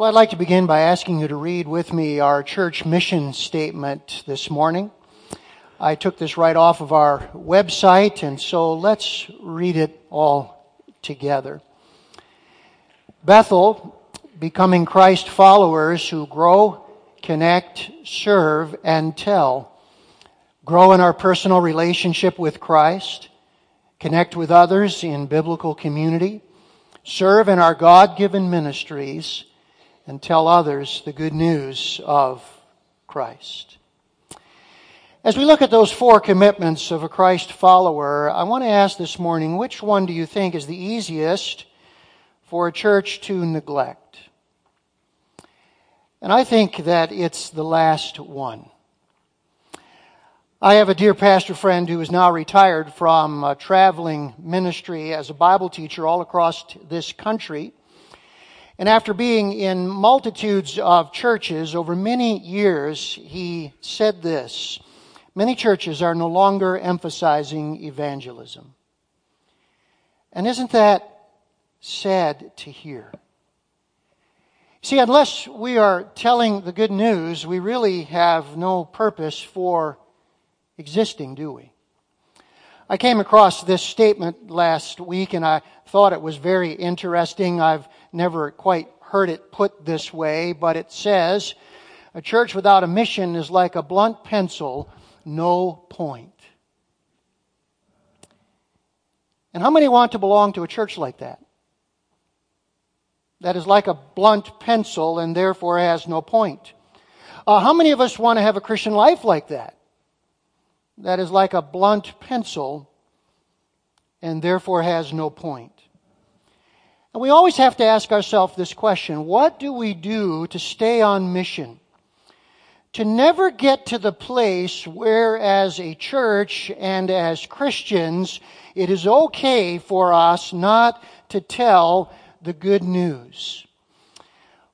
Well, I'd like to begin by asking you to read with me our church mission statement this morning. I took this right off of our website, and so let's read it all together. Bethel, becoming Christ followers who grow, connect, serve, and tell. Grow in our personal relationship with Christ, connect with others in biblical community, serve in our God given ministries, and tell others the good news of Christ. As we look at those four commitments of a Christ follower, I want to ask this morning which one do you think is the easiest for a church to neglect? And I think that it's the last one. I have a dear pastor friend who is now retired from uh, traveling ministry as a Bible teacher all across this country. And after being in multitudes of churches over many years, he said this Many churches are no longer emphasizing evangelism. And isn't that sad to hear? See, unless we are telling the good news, we really have no purpose for existing, do we? I came across this statement last week and I thought it was very interesting. I've never quite heard it put this way, but it says, a church without a mission is like a blunt pencil, no point. And how many want to belong to a church like that? That is like a blunt pencil and therefore has no point. Uh, how many of us want to have a Christian life like that? That is like a blunt pencil and therefore has no point. And we always have to ask ourselves this question what do we do to stay on mission? To never get to the place where, as a church and as Christians, it is okay for us not to tell the good news.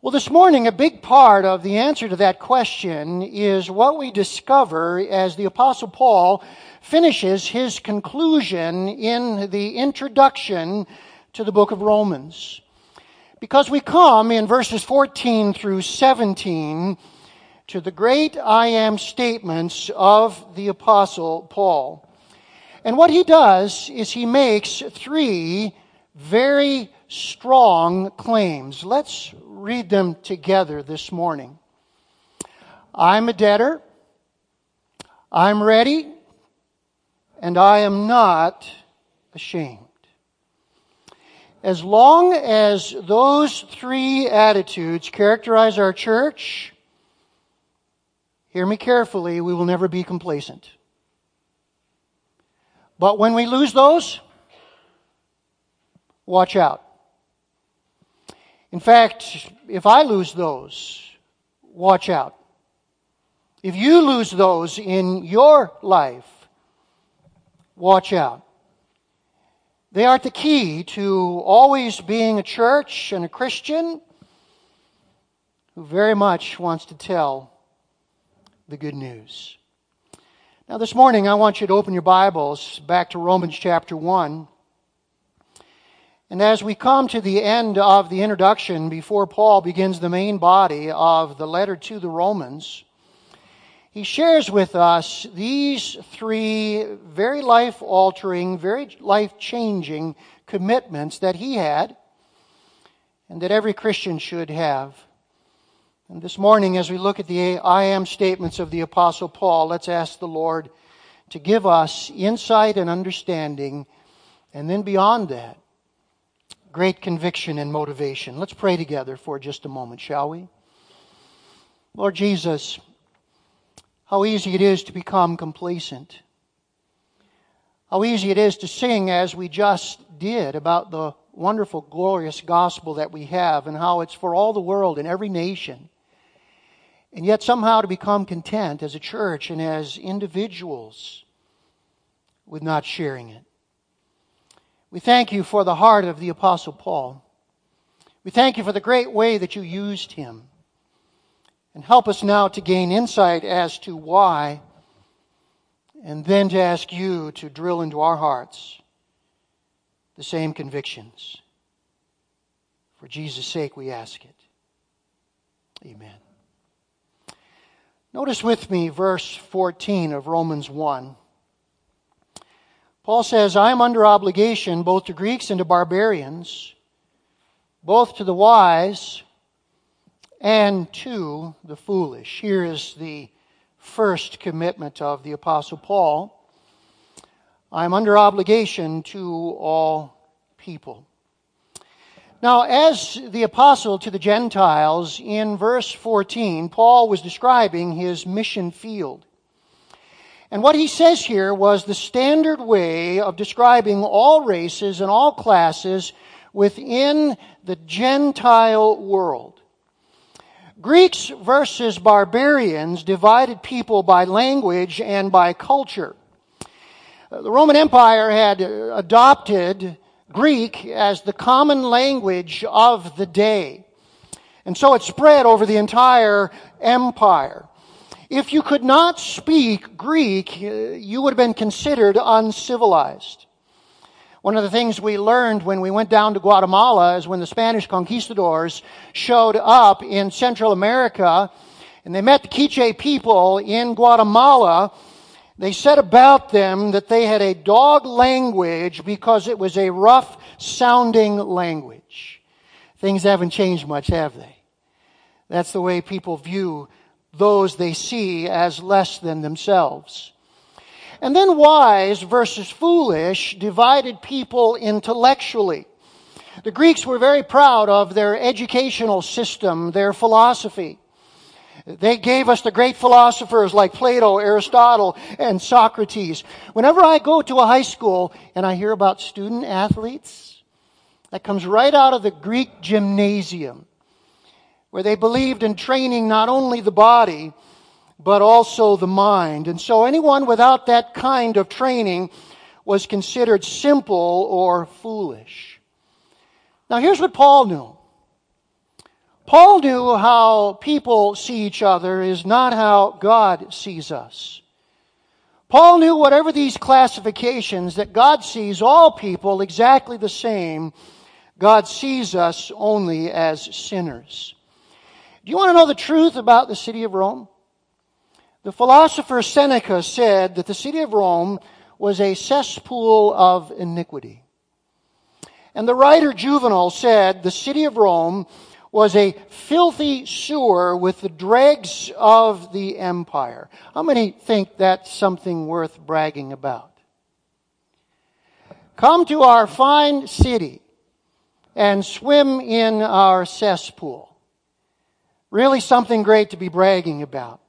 Well, this morning, a big part of the answer to that question is what we discover as the Apostle Paul finishes his conclusion in the introduction to the book of Romans. Because we come in verses 14 through 17 to the great I am statements of the Apostle Paul. And what he does is he makes three very strong claims. Let's read them together this morning. I'm a debtor. I'm ready. And I am not ashamed. As long as those three attitudes characterize our church, hear me carefully, we will never be complacent. But when we lose those, watch out. In fact, if I lose those, watch out. If you lose those in your life, watch out. They are the key to always being a church and a Christian who very much wants to tell the good news. Now, this morning, I want you to open your Bibles back to Romans chapter 1. And as we come to the end of the introduction, before Paul begins the main body of the letter to the Romans, he shares with us these three very life altering, very life changing commitments that he had and that every Christian should have. And this morning, as we look at the I am statements of the Apostle Paul, let's ask the Lord to give us insight and understanding, and then beyond that, great conviction and motivation. Let's pray together for just a moment, shall we? Lord Jesus, how easy it is to become complacent. How easy it is to sing as we just did about the wonderful, glorious gospel that we have and how it's for all the world and every nation. And yet somehow to become content as a church and as individuals with not sharing it. We thank you for the heart of the Apostle Paul. We thank you for the great way that you used him. And help us now to gain insight as to why, and then to ask you to drill into our hearts the same convictions. For Jesus' sake, we ask it. Amen. Notice with me verse 14 of Romans 1. Paul says, I am under obligation both to Greeks and to barbarians, both to the wise and to the foolish. Here is the first commitment of the Apostle Paul. I am under obligation to all people. Now, as the apostle to the Gentiles, in verse 14, Paul was describing his mission field. And what he says here was the standard way of describing all races and all classes within the Gentile world. Greeks versus barbarians divided people by language and by culture. Uh, the Roman Empire had uh, adopted Greek as the common language of the day. And so it spread over the entire empire. If you could not speak Greek, uh, you would have been considered uncivilized. One of the things we learned when we went down to Guatemala is when the Spanish conquistadors showed up in Central America and they met the Quiche people in Guatemala they said about them that they had a dog language because it was a rough sounding language. Things haven't changed much, have they? That's the way people view those they see as less than themselves. And then wise versus foolish divided people intellectually. The Greeks were very proud of their educational system, their philosophy. They gave us the great philosophers like Plato, Aristotle, and Socrates. Whenever I go to a high school and I hear about student athletes, that comes right out of the Greek gymnasium, where they believed in training not only the body, but also the mind. And so anyone without that kind of training was considered simple or foolish. Now here's what Paul knew. Paul knew how people see each other is not how God sees us. Paul knew whatever these classifications that God sees all people exactly the same, God sees us only as sinners. Do you want to know the truth about the city of Rome? The philosopher Seneca said that the city of Rome was a cesspool of iniquity. And the writer Juvenal said the city of Rome was a filthy sewer with the dregs of the empire. How many think that's something worth bragging about? Come to our fine city and swim in our cesspool. Really something great to be bragging about.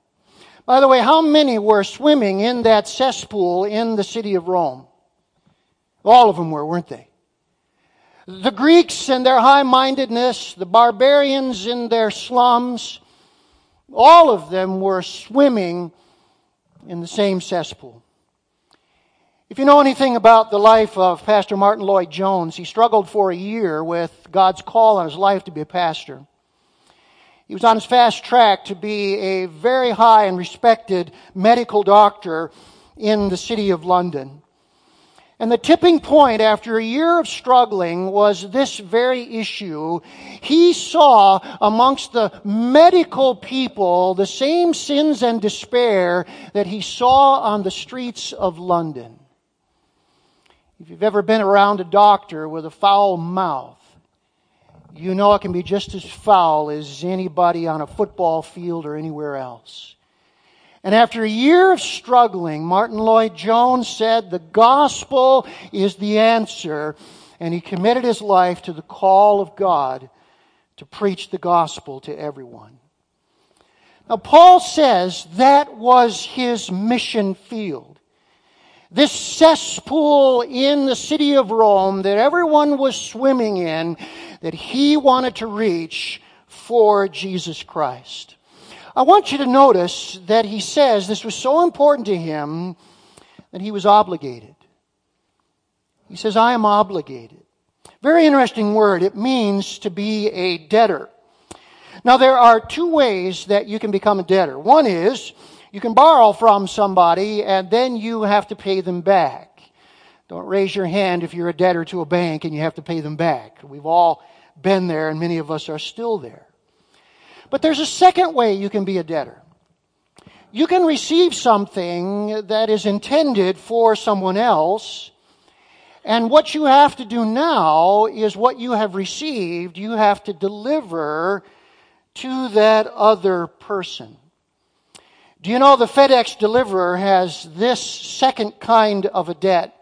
By the way, how many were swimming in that cesspool in the city of Rome? All of them were, weren't they? The Greeks and their high mindedness, the barbarians in their slums, all of them were swimming in the same cesspool. If you know anything about the life of Pastor Martyn Lloyd-Jones, he struggled for a year with God's call on his life to be a pastor. He was on his fast track to be a very high and respected medical doctor in the city of London. And the tipping point after a year of struggling was this very issue. He saw amongst the medical people the same sins and despair that he saw on the streets of London. If you've ever been around a doctor with a foul mouth, you know it can be just as foul as anybody on a football field or anywhere else. And after a year of struggling, Martyn Lloyd-Jones said the gospel is the answer, and he committed his life to the call of God to preach the gospel to everyone. Now, Paul says that was his mission field. This cesspool in the city of Rome that everyone was swimming in, that he wanted to reach for Jesus Christ. I want you to notice that he says this was so important to him that he was obligated. He says, I am obligated. Very interesting word. It means to be a debtor. Now, there are two ways that you can become a debtor. One is you can borrow from somebody and then you have to pay them back. Don't raise your hand if you're a debtor to a bank and you have to pay them back. We've all been there and many of us are still there. But there's a second way you can be a debtor. You can receive something that is intended for someone else, and what you have to do now is what you have received, you have to deliver to that other person. Do you know the FedEx deliverer has this second kind of a debt?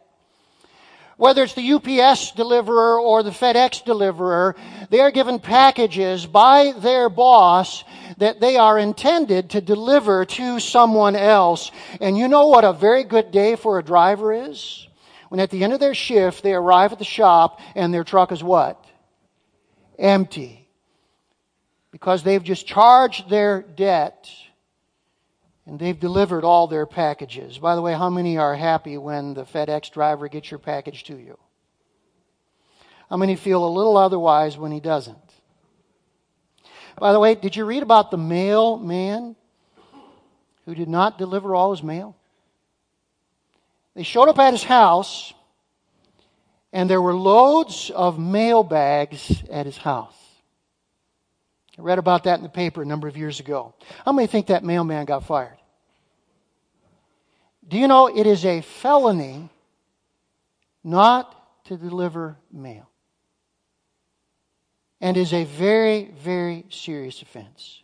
Whether it's the UPS deliverer or the FedEx deliverer, they are given packages by their boss that they are intended to deliver to someone else. And you know what a very good day for a driver is? When at the end of their shift, they arrive at the shop and their truck is what? Empty. Because they've just charged their debt and they've delivered all their packages. By the way, how many are happy when the FedEx driver gets your package to you? How many feel a little otherwise when he doesn't? By the way, did you read about the mailman who did not deliver all his mail? They showed up at his house, and there were loads of mail bags at his house. I read about that in the paper a number of years ago. How many think that mailman got fired? Do you know it is a felony not to deliver mail? And is a very, very serious offense.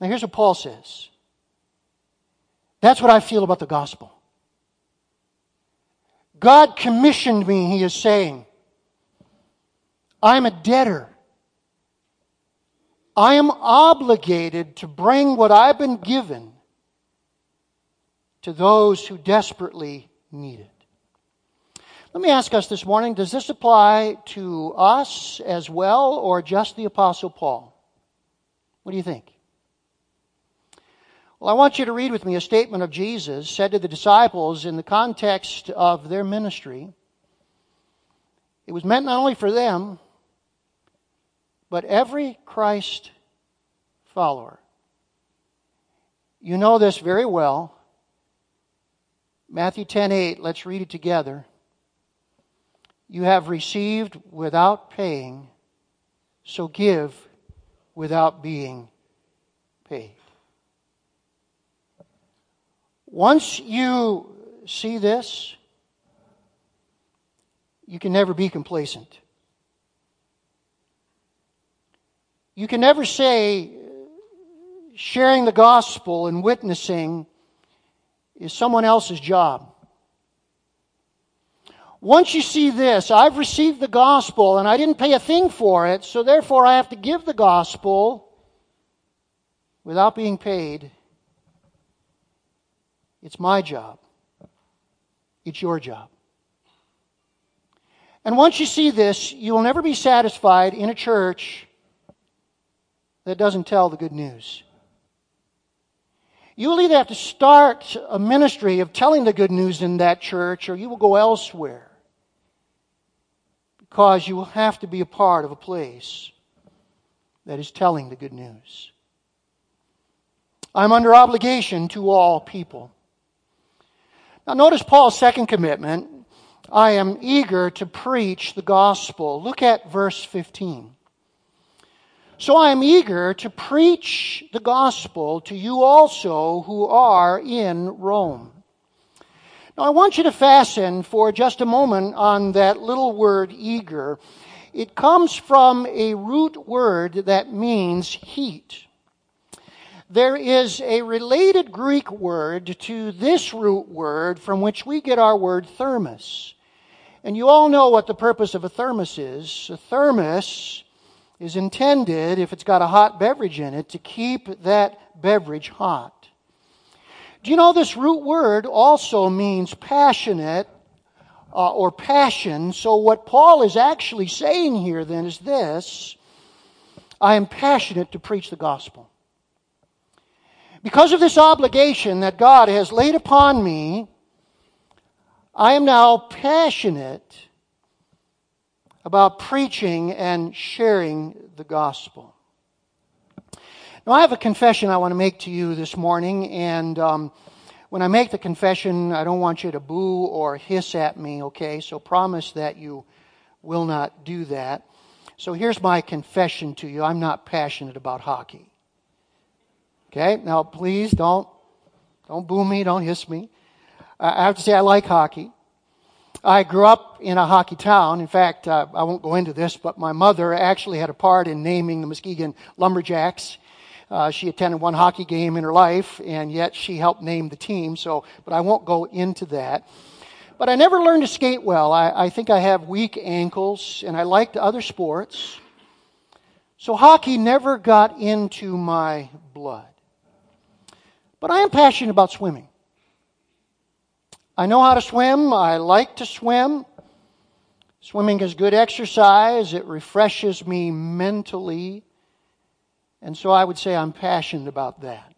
Now, here's what Paul says. That's what I feel about the gospel. God commissioned me, he is saying. I'm a debtor. I am obligated to bring what I've been given to those who desperately need it. Let me ask us this morning does this apply to us as well or just the Apostle Paul? What do you think? Well, I want you to read with me a statement of Jesus said to the disciples in the context of their ministry. It was meant not only for them, but every Christ follower. You know this very well. Matthew 10:8, let's read it together. You have received without paying, so give without being paid. Once you see this, you can never be complacent. You can never say sharing the gospel and witnessing is someone else's job. Once you see this, I've received the gospel and I didn't pay a thing for it, so therefore I have to give the gospel without being paid. It's my job. It's your job. And once you see this, you will never be satisfied in a church that doesn't tell the good news. You will either have to start a ministry of telling the good news in that church or you will go elsewhere because you will have to be a part of a place that is telling the good news. I'm under obligation to all people. Now, notice Paul's second commitment I am eager to preach the gospel. Look at verse 15. So I am eager to preach the gospel to you also who are in Rome. Now I want you to fasten for just a moment on that little word eager. It comes from a root word that means heat. There is a related Greek word to this root word from which we get our word thermos. And you all know what the purpose of a thermos is. A thermos is intended, if it's got a hot beverage in it, to keep that beverage hot. Do you know this root word also means passionate uh, or passion? So, what Paul is actually saying here then is this I am passionate to preach the gospel. Because of this obligation that God has laid upon me, I am now passionate about preaching and sharing the gospel. Now, I have a confession I want to make to you this morning, and um, when I make the confession, I don't want you to boo or hiss at me, okay? So promise that you will not do that. So here's my confession to you I'm not passionate about hockey. Okay? Now, please don't, don't boo me, don't hiss me. I have to say I like hockey. I grew up in a hockey town. In fact, uh, I won't go into this, but my mother actually had a part in naming the Muskegon Lumberjacks. Uh, she attended one hockey game in her life, and yet she helped name the team. So, but I won't go into that. But I never learned to skate well. I, I think I have weak ankles, and I liked other sports. So hockey never got into my blood. But I am passionate about swimming. I know how to swim. I like to swim. Swimming is good exercise. It refreshes me mentally. And so I would say I'm passionate about that.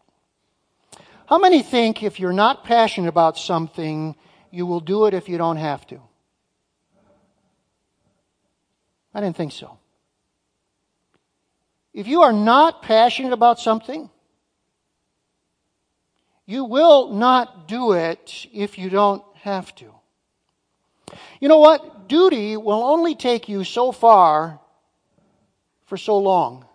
How many think if you're not passionate about something, you will do it if you don't have to? I didn't think so. If you are not passionate about something, you will not do it if you don't have to. You know what? Duty will only take you so far for so long.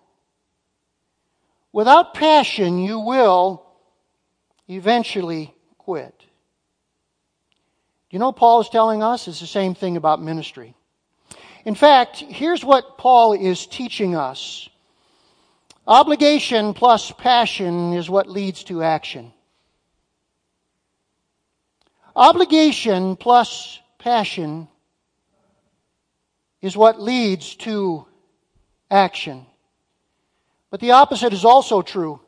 Without passion, you will eventually quit. You know, Paul is telling us it's the same thing about ministry. In fact, here's what Paul is teaching us obligation plus passion is what leads to action. Obligation plus passion is what leads to action. But the opposite is also true.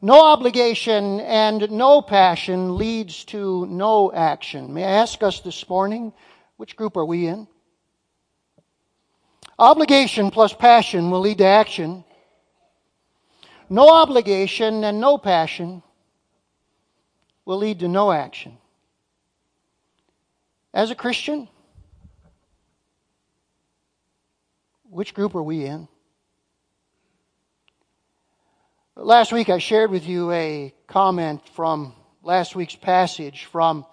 No obligation and no passion leads to no action. May I ask us this morning, which group are we in? Obligation plus passion will lead to action. No obligation and no passion will lead to no action. As a Christian, which group are we in? Last week I shared with you a comment from last week's passage from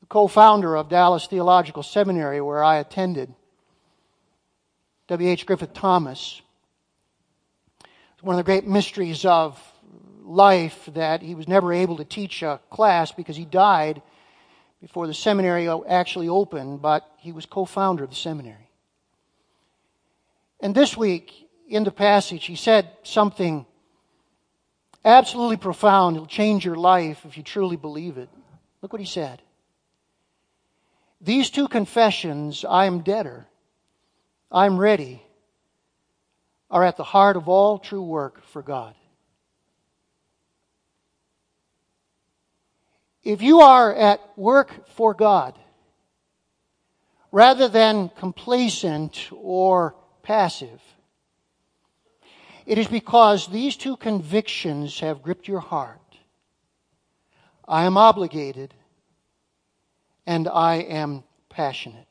the co founder of Dallas Theological Seminary, where I attended, W.H. Griffith Thomas. One of the great mysteries of life that he was never able to teach a class because he died before the seminary actually opened, but he was co founder of the seminary. And this week, in the passage, he said something absolutely profound. It'll change your life if you truly believe it. Look what he said. These two confessions, I am debtor, I'm ready, are at the heart of all true work for God. If you are at work for God, rather than complacent or passive, it is because these two convictions have gripped your heart. I am obligated and I am passionate.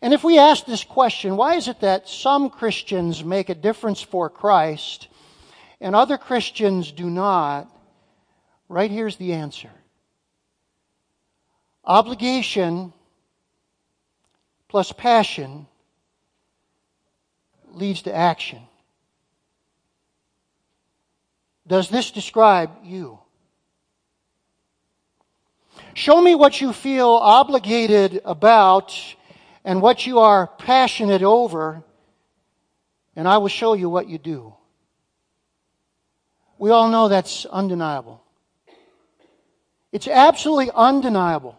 And if we ask this question, why is it that some Christians make a difference for Christ and other Christians do not? Right here's the answer obligation plus passion leads to action. Does this describe you? Show me what you feel obligated about and what you are passionate over, and I will show you what you do. We all know that's undeniable. It's absolutely undeniable.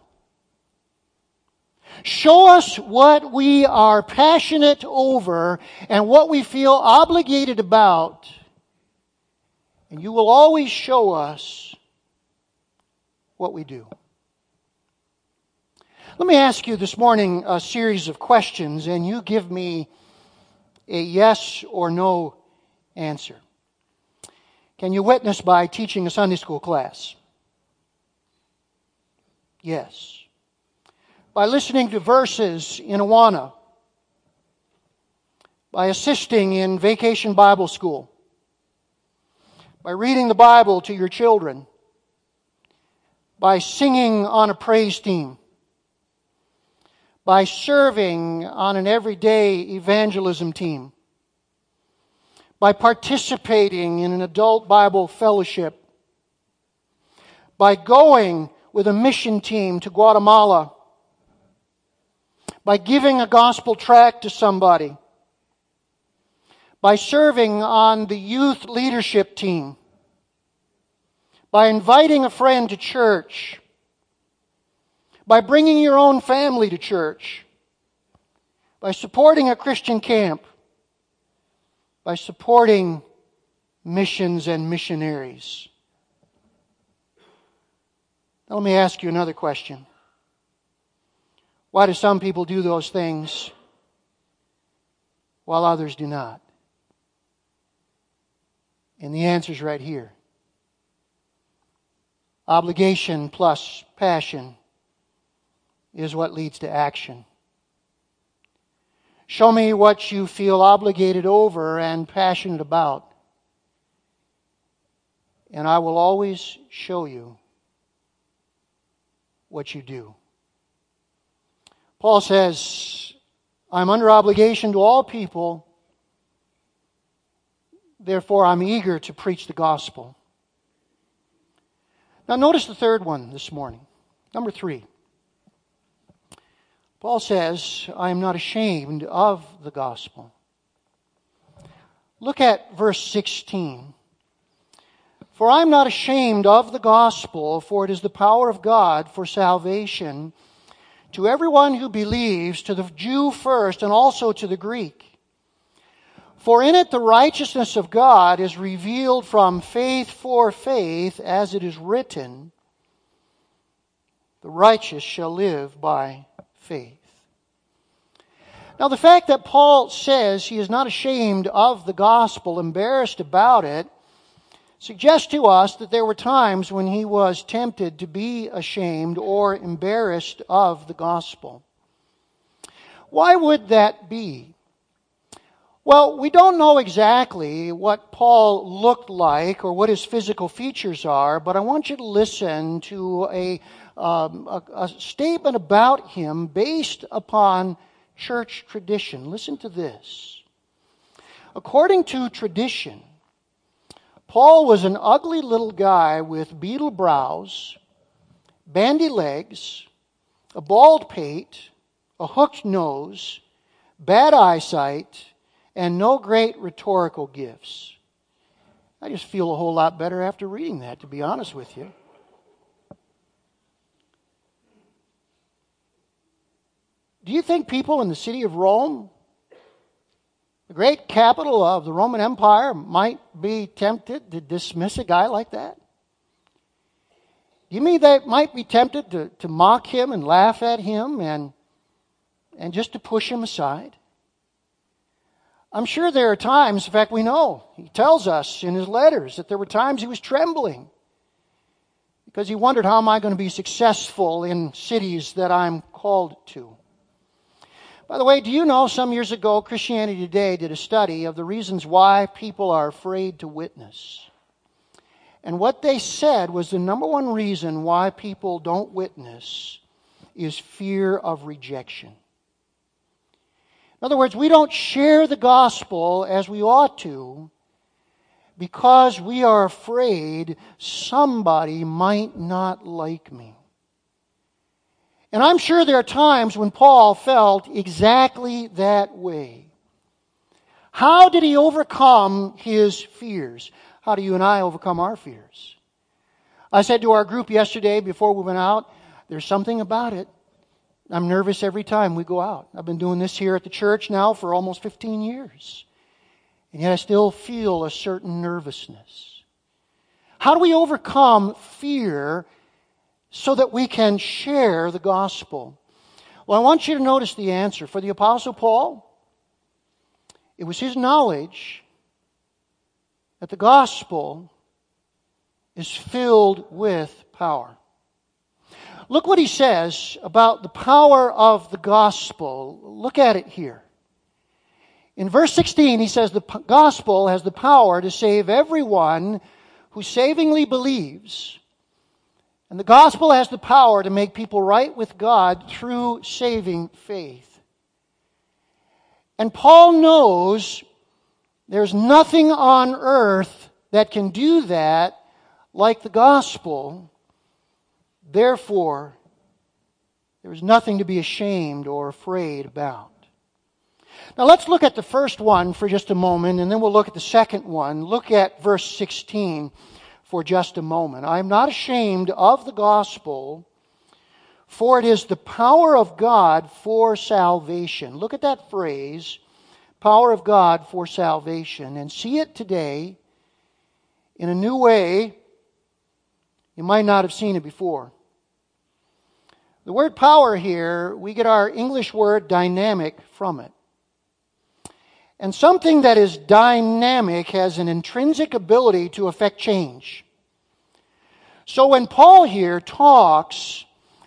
Show us what we are passionate over and what we feel obligated about and you will always show us what we do. Let me ask you this morning a series of questions, and you give me a yes or no answer. Can you witness by teaching a Sunday school class? Yes. By listening to verses in Awana? By assisting in vacation Bible school? by reading the Bible to your children, by singing on a praise team, by serving on an everyday evangelism team, by participating in an adult Bible fellowship, by going with a mission team to Guatemala, by giving a gospel tract to somebody, by serving on the youth leadership team, by inviting a friend to church, by bringing your own family to church, by supporting a Christian camp, by supporting missions and missionaries. Now, let me ask you another question. Why do some people do those things while others do not? And the answer is right here obligation plus passion is what leads to action. Show me what you feel obligated over and passionate about, and I will always show you what you do. Paul says, I'm under obligation to all people, therefore I'm eager to preach the gospel. Now, notice the third one this morning. Number three. Paul says, I am not ashamed of the gospel. Look at verse 16. For I am not ashamed of the gospel, for it is the power of God for salvation to everyone who believes, to the Jew first, and also to the Greek. For in it the righteousness of God is revealed from faith for faith, as it is written, The righteous shall live by faith. Now, the fact that Paul says he is not ashamed of the gospel, embarrassed about it, suggests to us that there were times when he was tempted to be ashamed or embarrassed of the gospel. Why would that be? Well, we don't know exactly what Paul looked like or what his physical features are, but I want you to listen to a um, a, a statement about him based upon church tradition. Listen to this. According to tradition, Paul was an ugly little guy with beetle brows, bandy legs, a bald pate, a hooked nose, bad eyesight, and no great rhetorical gifts. I just feel a whole lot better after reading that, to be honest with you. Do you think people in the city of Rome, the great capital of the Roman Empire, might be tempted to dismiss a guy like that? You mean they might be tempted to, to mock him and laugh at him and, and just to push him aside? I'm sure there are times, in fact, we know, he tells us in his letters that there were times he was trembling because he wondered, how am I going to be successful in cities that I'm called to? By the way, do you know some years ago, Christianity Today did a study of the reasons why people are afraid to witness? And what they said was the number one reason why people don't witness is fear of rejection. In other words, we don't share the gospel as we ought to because we are afraid somebody might not like me. And I'm sure there are times when Paul felt exactly that way. How did he overcome his fears? How do you and I overcome our fears? I said to our group yesterday before we went out, there's something about it. I'm nervous every time we go out. I've been doing this here at the church now for almost 15 years. And yet I still feel a certain nervousness. How do we overcome fear so that we can share the gospel? Well, I want you to notice the answer. For the Apostle Paul, it was his knowledge that the gospel is filled with power. Look what he says about the power of the gospel. Look at it here. In verse 16, he says the gospel has the power to save everyone who savingly believes And the gospel has the power to make people right with God through saving faith. And Paul knows there's nothing on earth that can do that like the gospel. Therefore, there is nothing to be ashamed or afraid about. Now let's look at the first one for just a moment, and then we'll look at the second one. Look at verse 16 for just a moment. I am not ashamed of the gospel, for it is the power of God for salvation. Look at that phrase, power of God for salvation, and see it today in a new way. You might not have seen it before. The word power here, we get our English word dynamic from it. And something that is dynamic has an intrinsic ability to affect change. So when Paul here talks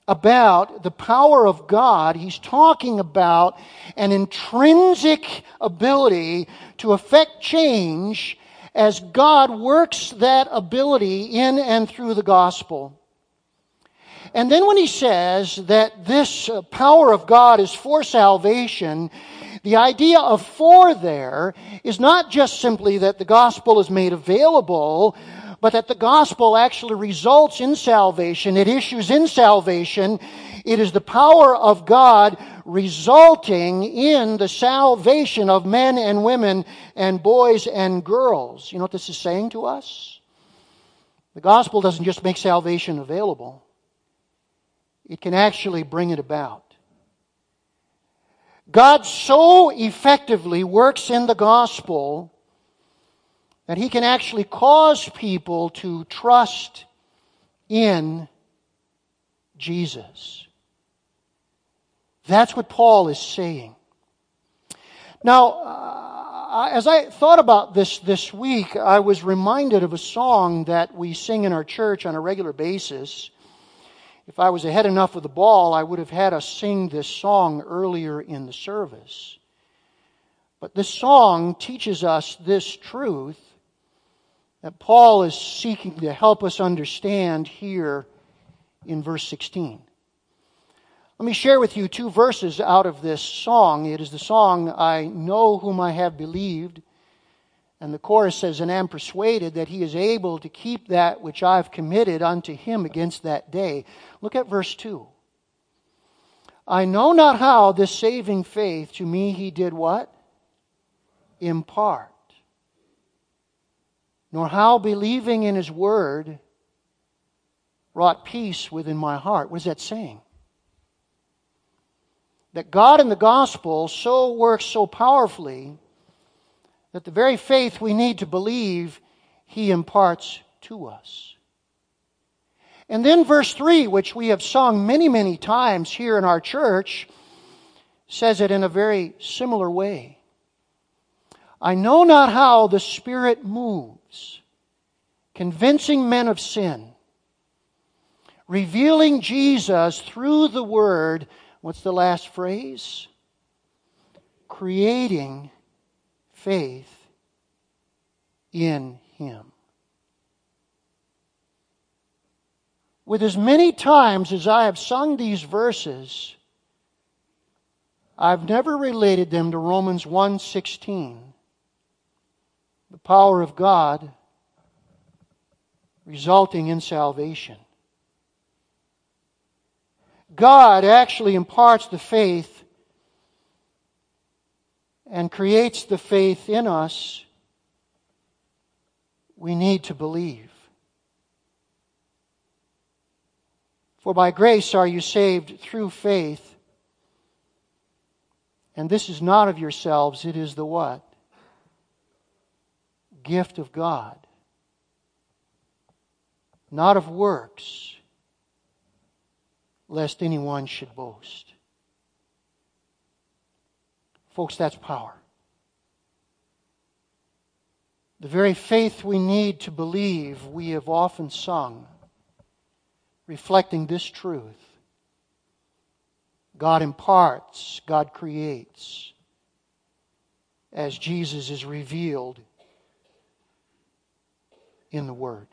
about the power of God, he's talking about an intrinsic ability to affect change as God works that ability in and through the gospel. And then when he says that this uh, power of God is for salvation, the idea of for there is not just simply that the gospel is made available, but that the gospel actually results in salvation. It issues in salvation. It is the power of God resulting in the salvation of men and women and boys and girls. You know what this is saying to us? The gospel doesn't just make salvation available, it can actually bring it about. God so effectively works in the gospel that he can actually cause people to trust in Jesus. That's what Paul is saying. Now, uh, as I thought about this this week, I was reminded of a song that we sing in our church on a regular basis. If I was ahead enough of the ball, I would have had us sing this song earlier in the service. But this song teaches us this truth that Paul is seeking to help us understand here in verse 16. Let me share with you two verses out of this song. It is the song, I know whom I have believed. And the chorus says, And am persuaded that he is able to keep that which I have committed unto him against that day. Look at verse 2. I know not how this saving faith to me he did what? Impart nor how believing in his word wrought peace within my heart. What is that saying? That God in the gospel so works so powerfully that the very faith we need to believe, he imparts to us. And then verse 3, which we have sung many, many times here in our church, says it in a very similar way. I know not how the Spirit moves, convincing men of sin, revealing Jesus through the Word. What's the last phrase? Creating faith in Him. With as many times as I have sung these verses, I've never related them to Romans 1:16 the power of God resulting in salvation. God actually imparts the faith and creates the faith in us we need to believe. For by grace are you saved through faith. And this is not of yourselves, it is the what? gift of God, not of works, lest anyone should boast. Folks, that's power. The very faith we need to believe, we have often sung, reflecting this truth. God imparts, God creates, as Jesus is revealed in the Word.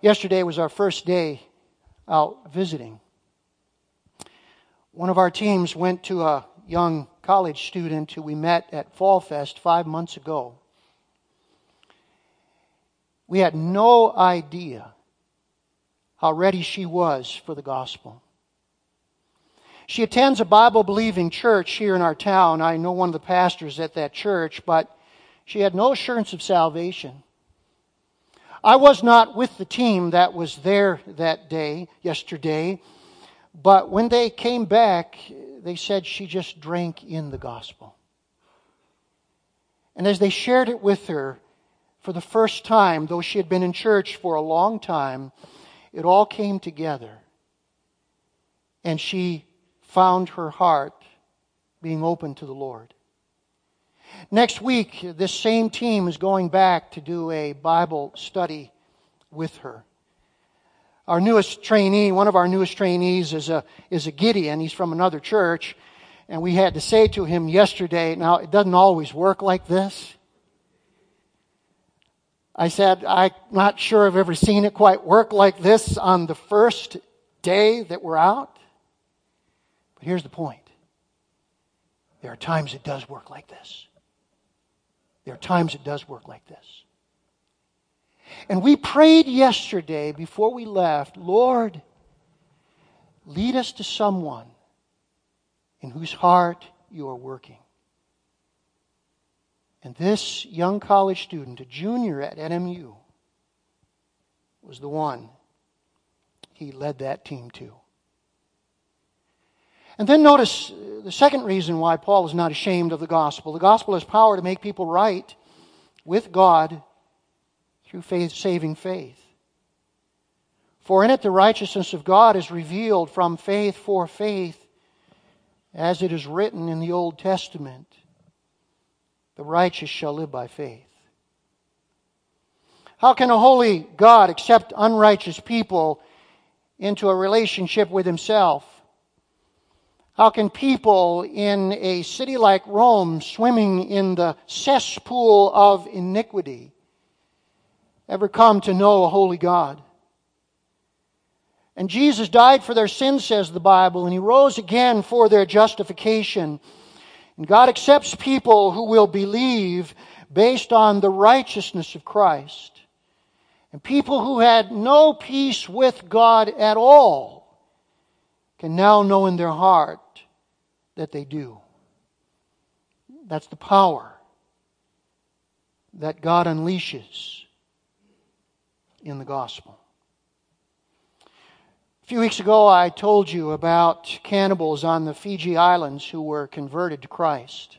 Yesterday was our first day out visiting. One of our teams went to a young college student who we met at Fall Fest five months ago. We had no idea how ready she was for the gospel. She attends a Bible believing church here in our town. I know one of the pastors at that church, but she had no assurance of salvation. I was not with the team that was there that day, yesterday, but when they came back, they said she just drank in the gospel. And as they shared it with her for the first time, though she had been in church for a long time, it all came together. And she found her heart being open to the Lord. Next week, this same team is going back to do a Bible study with her. Our newest trainee, one of our newest trainees is a, is a Gideon. He's from another church. And we had to say to him yesterday, now it doesn't always work like this. I said, I'm not sure I've ever seen it quite work like this on the first day that we're out. But here's the point there are times it does work like this. There are times it does work like this. And we prayed yesterday before we left, Lord, lead us to someone in whose heart you are working. And this young college student, a junior at NMU, was the one he led that team to. And then notice uh, the second reason why Paul is not ashamed of the gospel. The gospel has power to make people right with God through faith, saving faith. For in it the righteousness of God is revealed from faith for faith, as it is written in the Old Testament the righteous shall live by faith. How can a holy God accept unrighteous people into a relationship with himself? How can people in a city like Rome, swimming in the cesspool of iniquity, ever come to know a holy God? And Jesus died for their sins, says the Bible, and he rose again for their justification. And God accepts people who will believe based on the righteousness of Christ. And people who had no peace with God at all can now know in their heart that they do. That's the power that God unleashes in the gospel. A few weeks ago, I told you about cannibals on the Fiji Islands who were converted to Christ.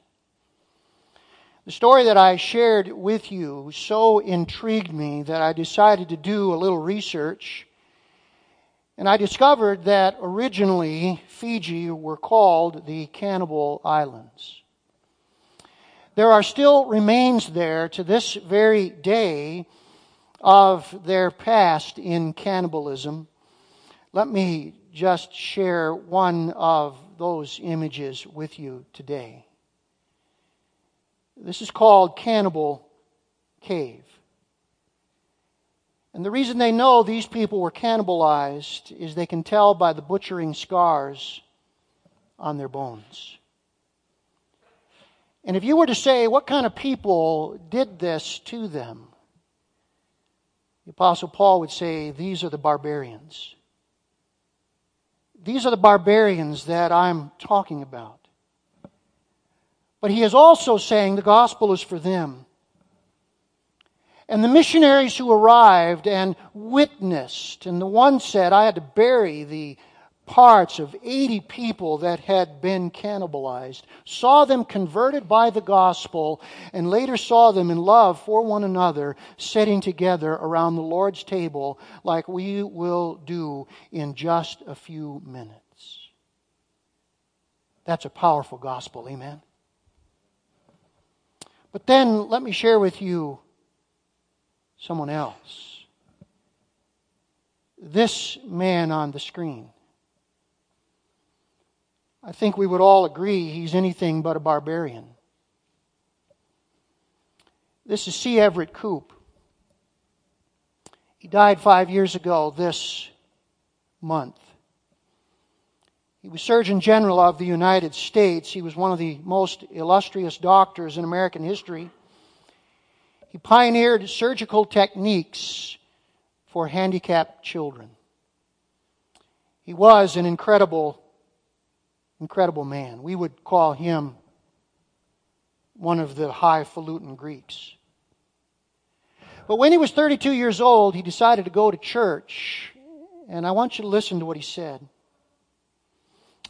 The story that I shared with you so intrigued me that I decided to do a little research. And I discovered that originally Fiji were called the Cannibal Islands. There are still remains there to this very day of their past in cannibalism. Let me just share one of those images with you today. This is called Cannibal Cave. And the reason they know these people were cannibalized is they can tell by the butchering scars on their bones. And if you were to say, what kind of people did this to them? The Apostle Paul would say, these are the barbarians. These are the barbarians that I'm talking about. But he is also saying the gospel is for them. And the missionaries who arrived and witnessed, and the one said, I had to bury the parts of 80 people that had been cannibalized, saw them converted by the gospel, and later saw them in love for one another, sitting together around the Lord's table like we will do in just a few minutes. That's a powerful gospel, amen? But then let me share with you someone else. This man on the screen. I think we would all agree he's anything but a barbarian. This is C. Everett Koop. He died five years ago this month. He was Surgeon General of the United States. He was one of the most illustrious doctors in American history. He pioneered surgical techniques for handicapped children. He was an incredible, incredible man. We would call him one of the highfalutin Greeks. But when he was 32 years old, he decided to go to church. And I want you to listen to what he said.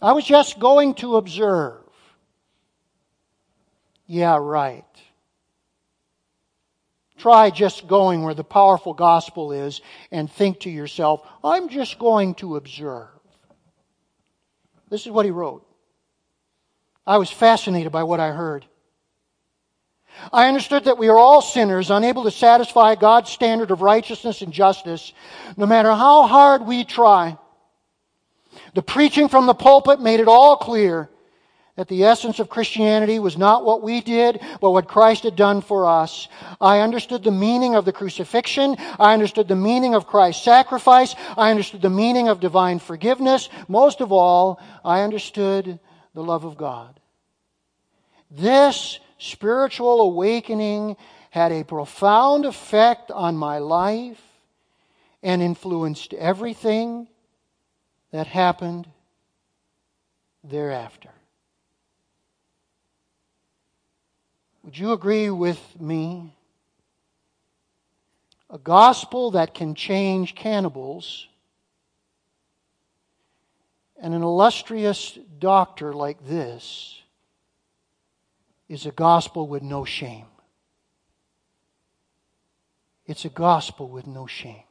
I was just going to observe. Yeah, right. Try just going where the powerful gospel is and think to yourself, I'm just going to observe. This is what he wrote. I was fascinated by what I heard. I understood that we are all sinners, unable to satisfy God's standard of righteousness and justice, no matter how hard we try. The preaching from the pulpit made it all clear that the essence of Christianity was not what we did, but what Christ had done for us. I understood the meaning of the crucifixion. I understood the meaning of Christ's sacrifice. I understood the meaning of divine forgiveness. Most of all, I understood the love of God. This spiritual awakening had a profound effect on my life and influenced everything that happened thereafter. Would you agree with me? A gospel that can change cannibals and an illustrious doctor like this is a gospel with no shame. It's a gospel with no shame.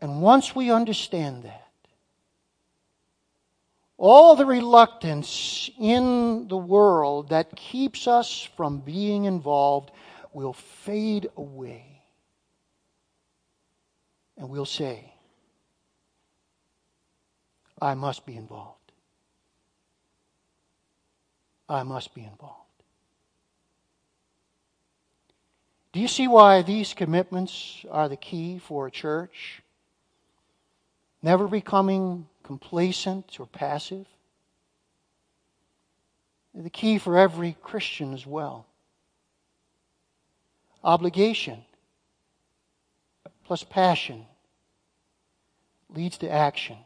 And once we understand that, all the reluctance in the world that keeps us from being involved will fade away. And we'll say, I must be involved. I must be involved. Do you see why these commitments are the key for a church? Never becoming complacent or passive. They're the key for every Christian as well. Obligation plus passion leads to action.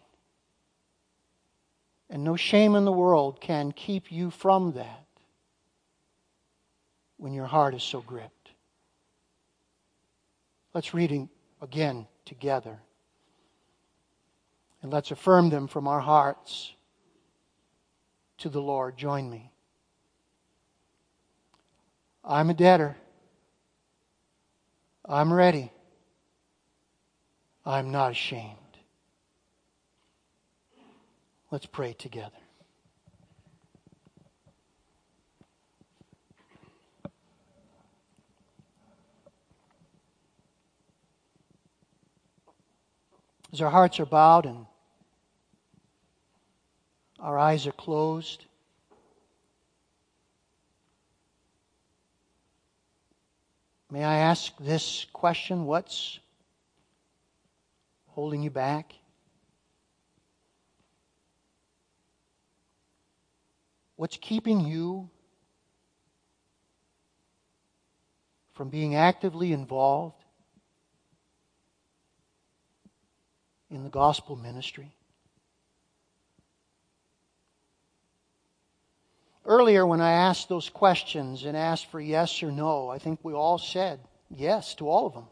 And no shame in the world can keep you from that when your heart is so gripped. Let's read again together. And let's affirm them from our hearts to the Lord. Join me. I'm a debtor. I'm ready. I'm not ashamed. Let's pray together. As our hearts are bowed and our eyes are closed, may I ask this question what's holding you back? What's keeping you from being actively involved in the gospel ministry? Earlier, when I asked those questions and asked for yes or no, I think we all said yes to all of them.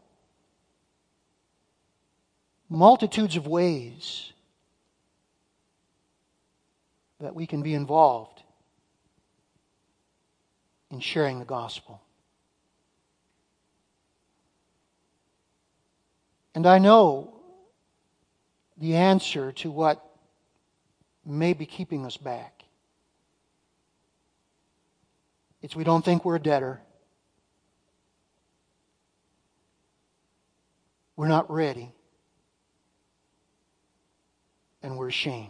Multitudes of ways that we can be involved in sharing the gospel. And I know the answer to what may be keeping us back. It's we don't think we're a debtor. We're not ready. And we're ashamed.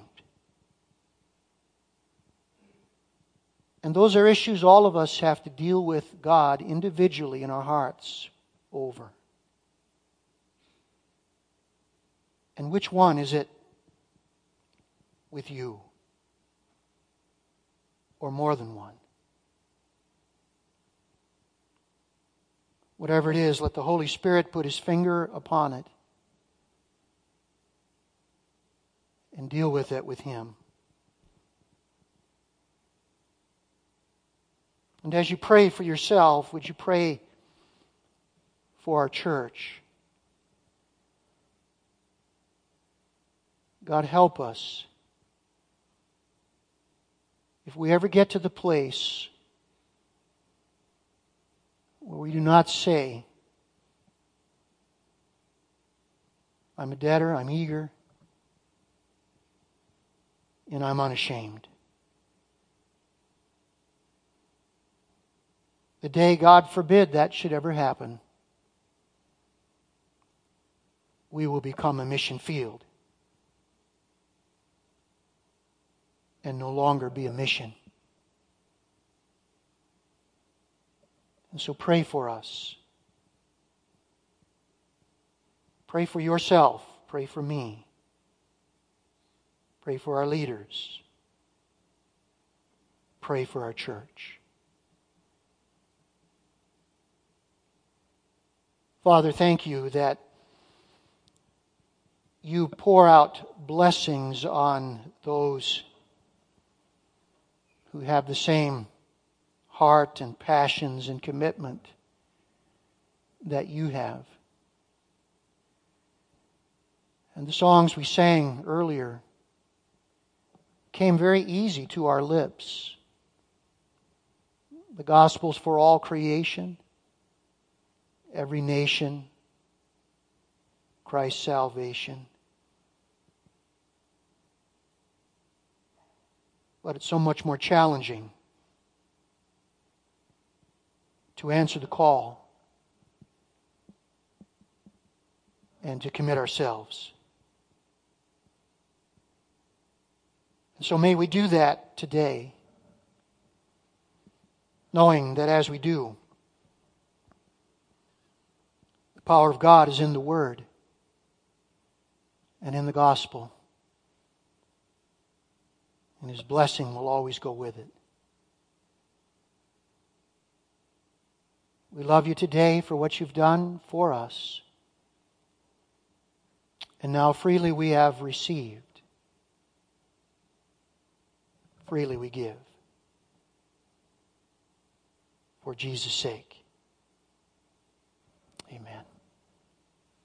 And those are issues all of us have to deal with God individually in our hearts over. And which one is it with you? Or more than one? Whatever it is, let the Holy Spirit put his finger upon it and deal with it with him. And as you pray for yourself, would you pray for our church? God, help us. If we ever get to the place where we do not say, I'm a debtor, I'm eager, and I'm unashamed. The day, God forbid, that should ever happen, we will become a mission field and no longer be a mission. And so pray for us. Pray for yourself. Pray for me. Pray for our leaders. Pray for our church. Father, thank you that you pour out blessings on those who have the same heart and passions and commitment that you have. And the songs we sang earlier came very easy to our lips. The Gospels for all creation, every nation, Christ's salvation. But it's so much more challenging to answer the call and to commit ourselves. And so may we do that today, knowing that as we do, the power of God is in the Word and in the gospel. And His blessing will always go with it. We love you today for what you've done for us. And now freely we have received freely we give. For Jesus' sake.